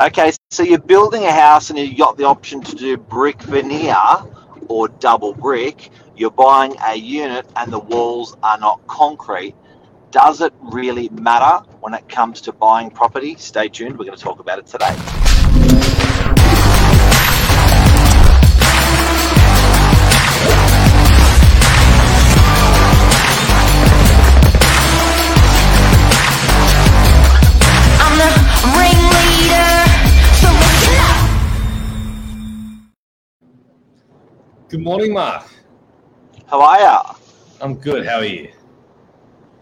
Okay, so you're building a house and you've got the option to do brick veneer or double brick. You're buying a unit and the walls are not concrete. Does it really matter when it comes to buying property? Stay tuned, we're going to talk about it today. Good morning, Mark. How are you? I'm good. How are you?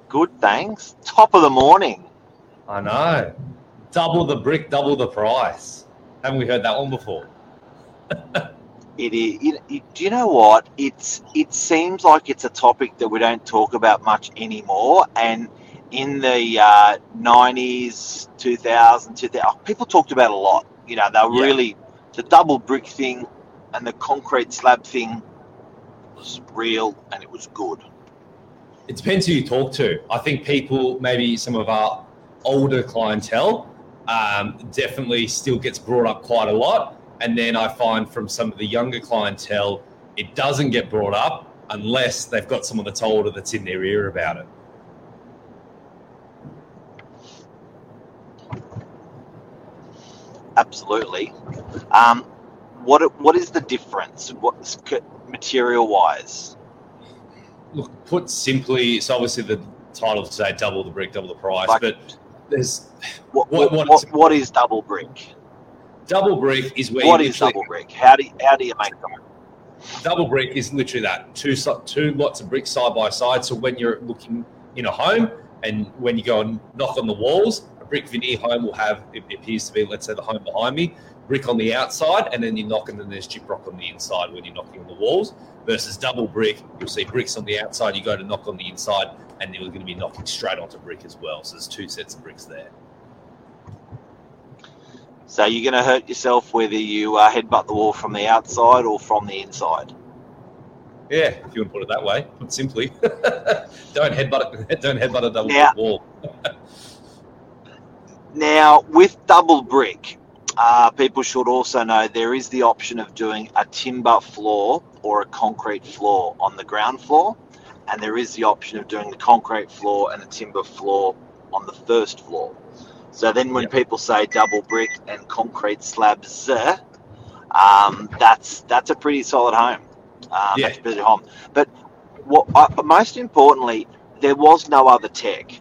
Good, thanks. Top of the morning. I know. Double the brick, double the price. Haven't we heard that one before? It is. It, it, do you know what? It's. It seems like it's a topic that we don't talk about much anymore. And in the uh, 90s, 2000, 2000, people talked about it a lot. You know, they were Yeah. really the double brick thing and the concrete slab thing was real and it was good. It depends who you talk to. I think people, maybe some of our older clientele, um, definitely still gets brought up quite a lot. And then I find from some of the younger clientele, it doesn't get brought up unless they've got someone that's older that's in their ear about it. Absolutely. Um, what what is the difference? What's material wise? Look, put simply, it's obviously the title to say double the brick, double the price, Like- but there's What What- what, what- what, is double brick? double brick is where What you is double brick? How do you, how do you make them? double brick is literally that two two lots of bricks side by side. So when you're looking in a home and when you go and knock on the walls, a brick veneer home will have it appears to be let's say the home behind me, brick on the outside, and then you knock and then there's gyprock on the inside when you're knocking on the walls. Versus double brick, you'll see bricks on the outside. You go to knock on the inside, and you're going to be knocking straight onto brick as well. So there's two sets of bricks there. So you're going to hurt yourself whether you uh, headbutt the wall from the outside or from the inside. Yeah, if you want to put it that way, put simply, don't headbutt it, don't headbutt a double brick wall. Now, with double brick, uh, people should also know there is the option of doing a timber floor or a concrete floor on the ground floor, and there is the option of doing the concrete floor and a timber floor on the first floor. So then, when Yep. people say double brick and concrete slabs, um, that's that's a pretty solid home. Um, Yeah. That's a pretty home. But what uh, most importantly, there was no other tech.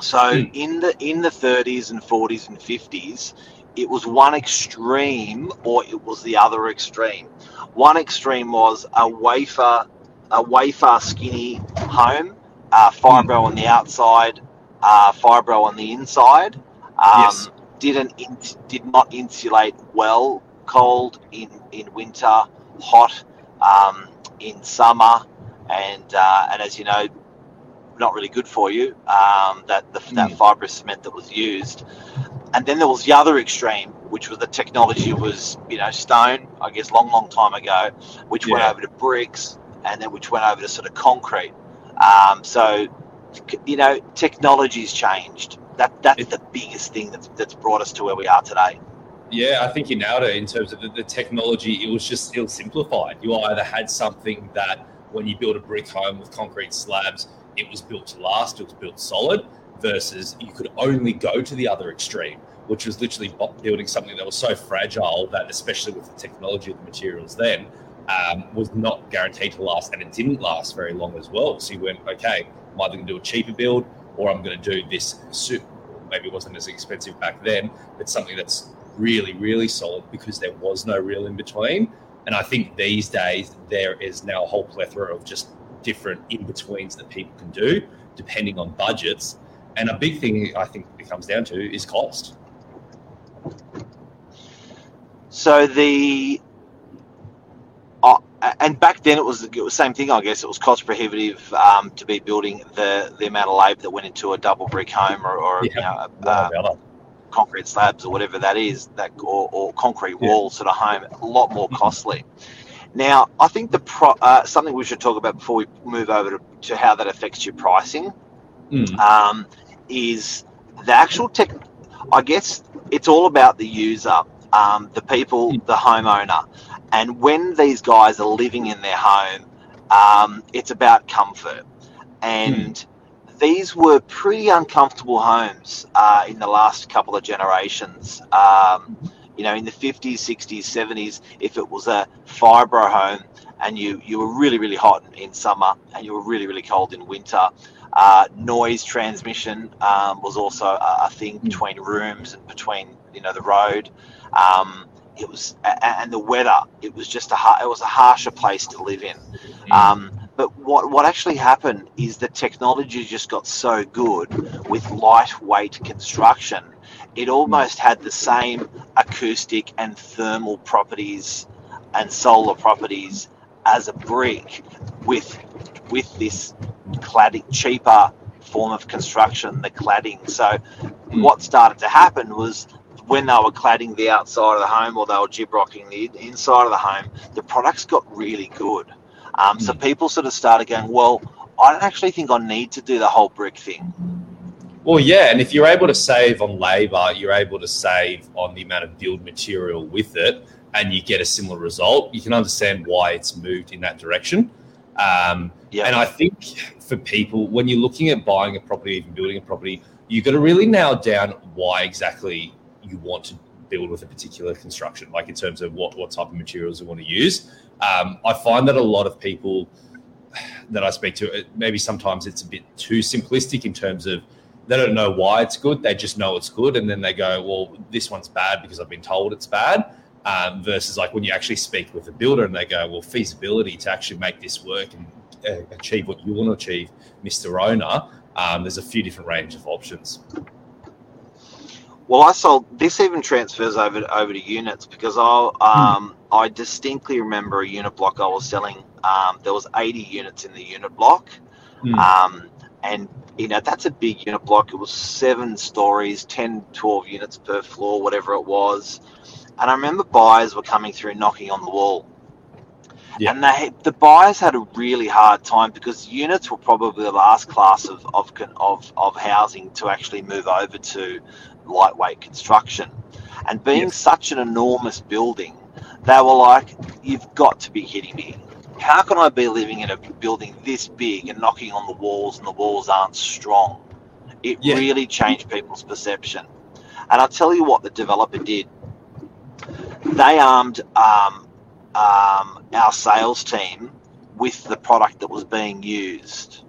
So Hmm. in the in the 30s and 40s and 50s, it was one extreme or it was the other extreme. One extreme was a wafer, a wafer skinny home, uh, fibro on the outside, uh, fibro on the inside. Um, Yes. Didn't in, did not insulate well. Cold in in winter, hot um, in summer, and uh, and as you know, not really good for you. Um, that the, that Mm. fibrous cement that was used, and then there was the other extreme, which was the technology was you know stone, I guess, long long time ago, which went over to bricks, and then which went over to sort of concrete. Um, so you know, technology's changed. That that's It- the biggest thing that's that's brought us to where we are today. Yeah, I think you nailed it in terms of the, the technology. It was just ill simplified. You either had something that when you build a brick home with concrete slabs, it was built to last, it was built solid, versus you could only go to the other extreme, which was literally building something that was so fragile that, especially with the technology of the materials then, um, was not guaranteed to last, and it didn't last very long as well. So you went, okay, I'm either going to do a cheaper build or I'm going to do this. Suit. Maybe it wasn't as expensive back then, but something that's really, really solid because there was no real in between. And I think these days there is now a whole plethora of just different in betweens that people can do depending on budgets. And a big thing I think it comes down to is cost. So the uh, and back then it was the same thing. I guess it was cost prohibitive um, to be building the the amount of labour that went into a double brick home or, or you know, uh, or the other. concrete slabs or whatever that is, that or, or concrete Yeah. walls sort of home, a lot more costly. Now, I think the pro, uh, something we should talk about before we move over to, to how that affects your pricing Mm. um, is the actual tech. I guess it's all about the user, um, the people, the homeowner, and when these guys are living in their home, um, it's about comfort, and these were pretty uncomfortable homes uh, in the last couple of generations. Um, you know, in the 50s, 60s, 70s, if it was a fibro home and you, you were really, really hot in summer and you were really, really cold in winter, uh, noise transmission um, was also a, a thing between rooms and between, you know, the road. Um, it was, and the weather, it was just a, it was a harsher place to live in. Um, but what, what actually happened is the technology just got so good with lightweight construction, it almost had the same acoustic and thermal properties and solar properties as a brick with with this cladding cheaper form of construction, the cladding. So what started to happen was when they were cladding the outside of the home or they were gyprocking the inside of the home, the products got really good. Um, so people sort of started going, well, I don't actually think I need to do the whole brick thing. Well, yeah, and if you're able to save on labour, you're able to save on the amount of build material with it, and you get a similar result. You can understand why it's moved in that direction. Um, Yeah. And I think for people, when you're looking at buying a property, even building a property, you've got to really nail down why exactly you want to build with a particular construction, like in terms of what, what type of materials you want to use. Um, I find that a lot of people that I speak to, maybe sometimes it's a bit too simplistic in terms of they don't know why it's good. They just know it's good. And then they go, well, this one's bad because I've been told it's bad. Um, versus like when you actually speak with a builder and they go, well, feasibility to actually make this work and uh, achieve what you want to achieve, Mr. Owner, um, there's a few different range of options. Well, I sold this even transfers over over to units because I um, I distinctly remember a unit block I was selling. Um, there was 80 units in the unit block, Hmm. um, and you know that's a big unit block. It was seven stories, 10, 12 units per floor, whatever it was. And I remember buyers were coming through, knocking on the wall, Yeah. and they the buyers had a really hard time because units were probably the last class of of of, of housing to actually move over to lightweight construction. And being Yes. such an enormous building, they were like, "You've got to be kidding me! How can I be living in a building this big and knocking on the walls and the walls aren't strong?" It Yeah. really changed people's perception. And I'll tell you what the developer did. They armed um, um, our sales team with the product that was being used.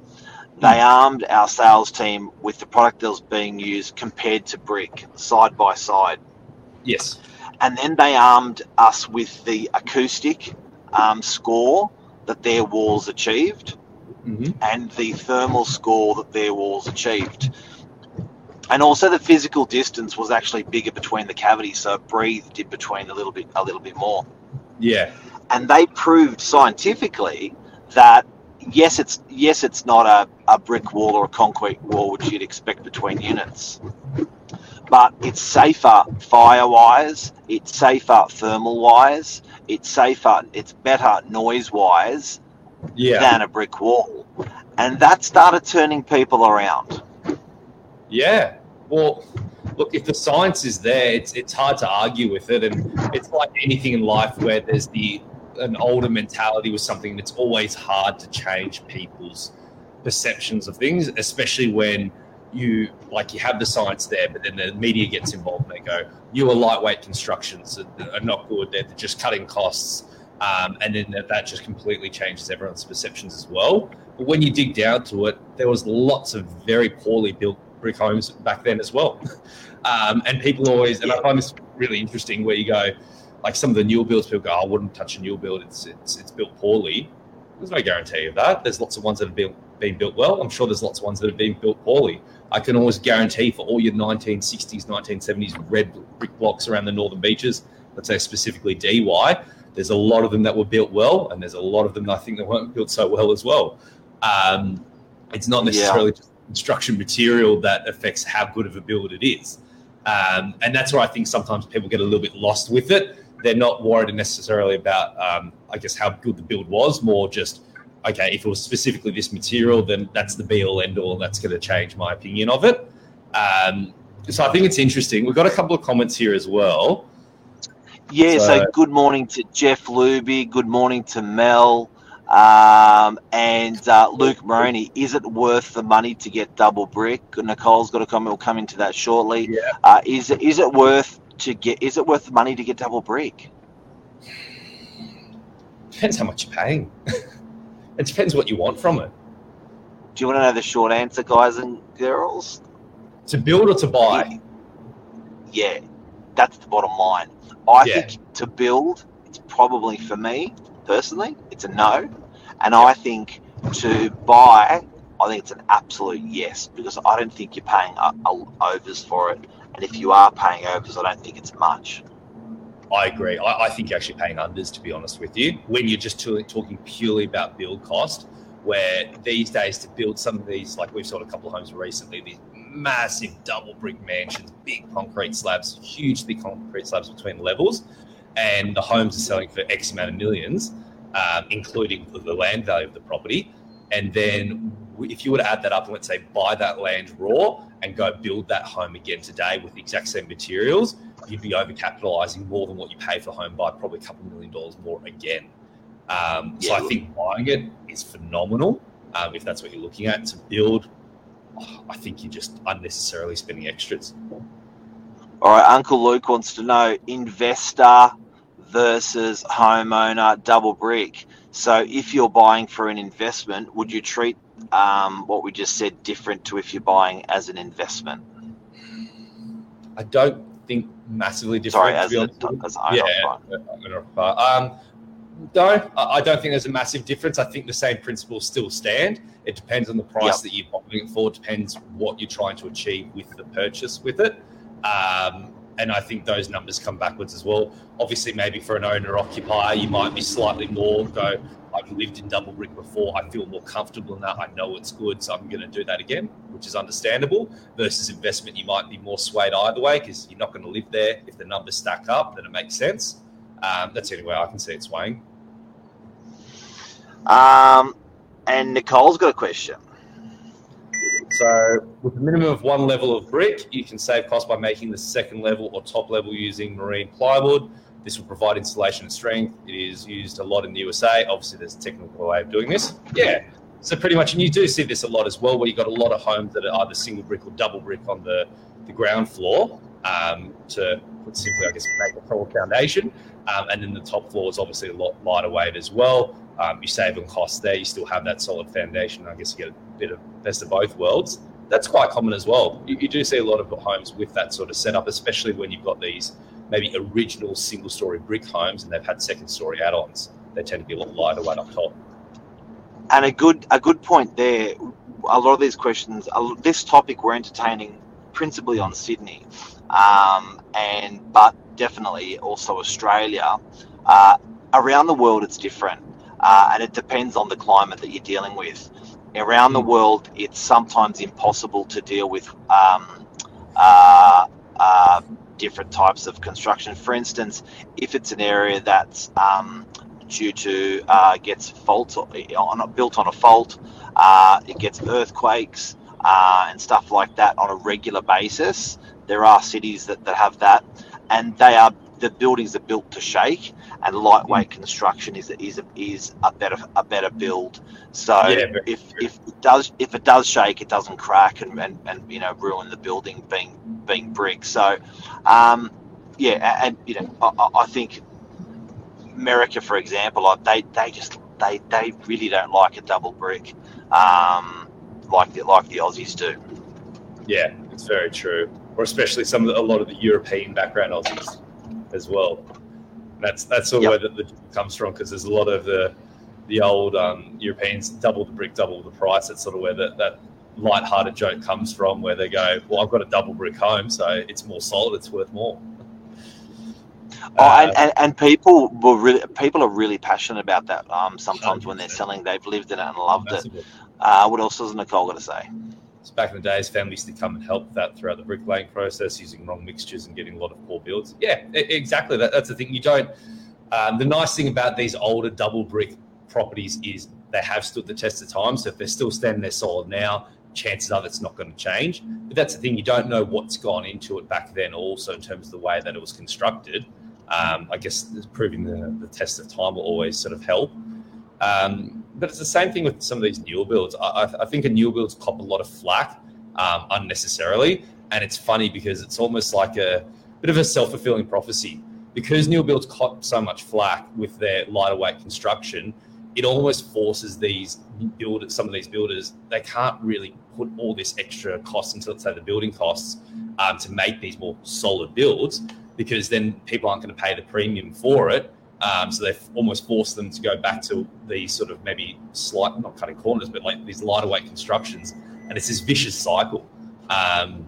They armed our sales team with the product that was being used compared to brick, side by side. Yes. And then they armed us with the acoustic um, score that their walls achieved hmm and the thermal score that their walls achieved. And also the physical distance was actually bigger between the cavities, so it breathed in between a little bit a little bit more. Yeah. And they proved scientifically that yes it's yes it's not a, a brick wall or a concrete wall which you'd expect between units. But it's safer fire wise, it's safer thermal wise, it's safer, it's better noise wise Yeah. than a brick wall. And that started turning people around. Yeah. Well, look, if the science is there, it's it's hard to argue with it, and it's like anything in life where there's the an older mentality with something It's always hard to change people's perceptions of things, especially when you like you have the science there, but then the media gets involved and they go, "Your lightweight constructions are, are not good; they're just cutting costs." Um, and then that, that just completely changes everyone's perceptions as well. But when you dig down to it, there was lots of very poorly built brick homes back then as well. Um, and people always, and I find this really interesting, where you go, like some of the newer builds, people go, "I wouldn't touch a new build; it's it's it's built poorly." There's no guarantee of that. There's lots of ones that have been been built well. I'm sure there's lots of ones that have been built poorly. I can always guarantee for all your 1960s, 1970s red brick blocks around the northern beaches, let's say specifically Dee Why, there's a lot of them that were built well, and there's a lot of them I think that weren't built so well as well. Um, it's not Yeah. necessarily just construction material that affects how good of a build it is. Um, and that's where I think sometimes people get a little bit lost with it. They're not worried necessarily about, um, I guess, how good the build was, more just, okay, if it was specifically this material, then that's the be all end all, and that's going to change my opinion of it. Um, So I think it's interesting. We've got a couple of comments here as well. Yeah, so, So- good morning to Jeff Luby. Good morning to Mel. Um, and uh, Luke Moroney. Is it worth the money to get double brick? Nicole's got a comment. We'll come into that shortly. Yeah. Uh, is it is it worth to get? Is it worth the money to get double brick? Depends how much you're paying. it depends what you want from it. Do you want to know the short answer, guys and girls? To build or to buy? Yeah, that's the bottom line. I Yeah. think to build, it's probably for me personally, it's a no. And I think to buy, I think it's an absolute yes because I don't think you're paying overs for it. And if you are paying overs, I don't think it's much. I agree. I, I think you're actually paying unders, to be honest with you, when you're just talking purely about build cost. Where these days to build some of these, like we've sold a couple of homes recently, these massive double brick mansions, big concrete slabs, huge big concrete slabs between levels, and the homes are selling for X amount of millions, um, including the- land value of the property. And then if you were to add that up and let's say buy that land raw and go build that home again today with the exact same materials, you'd be overcapitalizing more than what you pay for home by probably a couple million dollars more again. Um, so I think buying it is phenomenal um, if that's what you're looking at. To build, oh, I think you're just unnecessarily spending extras. All right, Uncle Luke wants to know investor versus homeowner double brick. So if you're buying for an investment, would you treat um, what we just said different to if you're buying as an investment? I don't think massively different. Sorry, as be a, honest with you. as. Yeah. Um, no, I don't think there's a massive difference. I think the same principles still stand. It depends on the price Yep. that you're buying it for. It depends what you're trying to achieve with the purchase with it. Um, and I think those numbers come backwards as well. Obviously, maybe for an owner occupier, you might be slightly more go. I've lived in double brick before. I feel more comfortable in that. I know it's good, so I'm going to do that again, which is understandable. Versus investment, you might be more swayed either way because you're not going to live there. If the numbers stack up, then it makes sense. Um, that's the only way I can see it swaying. Um, and Nicole's got a question. So, with a minimum of one level of brick, you can save cost by making the second level or top level using marine plywood. This will provide insulation and strength. It is used a lot in the USA. Obviously, there's a technical way of doing this. Yeah. So, pretty much, and you do see this a lot as well, where you've got a lot of homes that are either single brick or double brick on the, the ground floor um, to put simply, I guess, make a solid foundation. Um, and then the top floor is obviously a lot lighter weight as well. Um, you save on costs there. You still have that solid foundation. I guess you get bit of best of both worlds. That's quite common as well. You, you do see a lot of homes with that sort of setup, especially when you've got these maybe original single story brick homes and they've had second story add ons. They tend to be a lot lighter weight up top. And a good a good point there. A lot of these questions, this topic we're entertaining principally on Sydney, um, and but definitely also Australia. Uh, around the world, it's different, uh, and it depends on the climate that you're dealing with. Around the Mm. world, it's sometimes impossible to deal with um, uh, uh, different types of construction. For instance, if it's an area that's um, due to uh, gets fault on built on a fault, uh, it gets earthquakes uh, and stuff like that on a regular basis. There are cities that, that have that, and they are the buildings are built to shake, and lightweight construction is is is a better a better build. So Yeah, if true. if it does if it does shake, it doesn't crack and, and, and you know ruin the building being being brick. So um, yeah, and you know I, I- I think America, for example, like they they just they they really don't like a double brick, um, like the like the Aussies do. Yeah, it's very true. Or especially some of the, a lot of the European background Aussies as well. That's that's sort of Yep. where the, the comes from because there's a lot of the the old um, Europeans double the brick, double the price. That's sort of where that that light-hearted joke comes from, where they go, "Well, I've got a double brick home, so it's more solid, it's worth more." Oh, Uh, and, and, and people were really people are really passionate about that. Um, sometimes when they're selling, they've lived in it and loved it. Uh, what else has Nicole got to say? So back in the days, families used to come and help that throughout the bricklaying process, using wrong mixtures and getting a lot of poor builds. Yeah, exactly. That, that's the thing. You don't. Um, the nice thing about these older double brick properties is they have stood the test of time. So if they're still standing there solid now, chances are that's not going to change. But that's the thing, you don't know what's gone into it back then, also in terms of the way that it was constructed. Um, I guess proving the, the test of time will always sort of help. Um, but it's the same thing with some of these newer builds. I, I think a newer builds cop a lot of flack um, unnecessarily. And it's funny because it's almost like a bit of a self fulfilling prophecy. Because new builds cop so much flack with their lighter weight construction, it almost forces these builders, some of these builders, they can't really put all this extra cost into, let's say, the building costs um, to make these more solid builds because then people aren't going to pay the premium for it. Um, so they've almost forced them to go back to these sort of maybe slight, not cutting corners, but like these lighter weight constructions. And it's this vicious cycle. Um,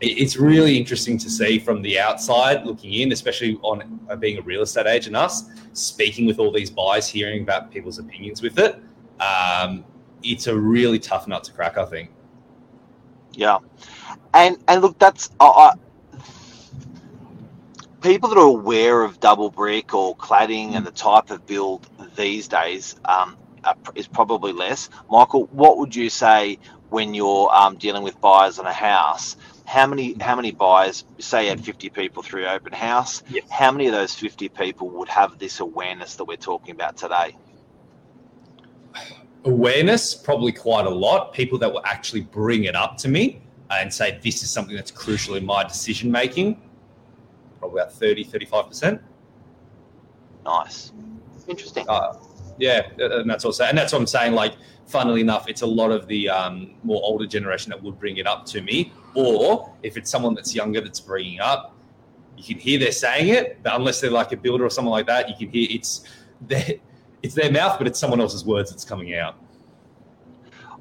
it's really interesting to see from the outside looking in, especially on uh, being a real estate agent, us speaking with all these buyers, hearing about people's opinions with it. Um, it's a really tough nut to crack, I think. Yeah, and and look, that's uh, people that are aware of double brick or cladding and the type of build these days um, is probably less. Michael, what would you say when you're um, dealing with buyers on a house? how many how many buyers say you had 50 people through open house Yes. how many of those 50 people would have this awareness that we're talking about today Awareness, probably quite a lot. People that will actually bring it up to me and say, this is something that's crucial in my decision making, probably about 30, 35%. nice interesting Uh, yeah, and that's also, and that's what I'm saying. Like, funnily enough, it's a lot of the um, more older generation that would bring it up to me, or if it's someone that's younger that's bringing up, you can hear they're saying it, but unless they're like a builder or someone like that, you can hear it's their, it's their mouth, but it's someone else's words that's coming out.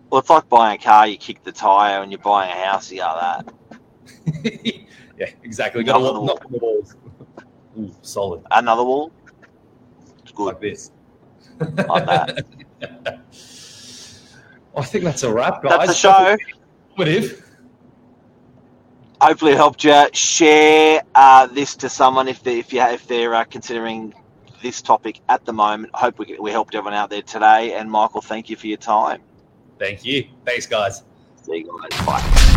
well it's like buying a car you kick the tire and you're buying a house you got that yeah, exactly. Got Knock the knock on the walls. Ooh, solid another wall it's good like this. like that I think that's a wrap, guys. that's the show What if? hopefully it helped you share uh, this to someone if they if you if they're uh, considering this topic at the moment hope we, we helped everyone out there today and michael thank you for your time Thank you. Thanks, guys. see you guys bye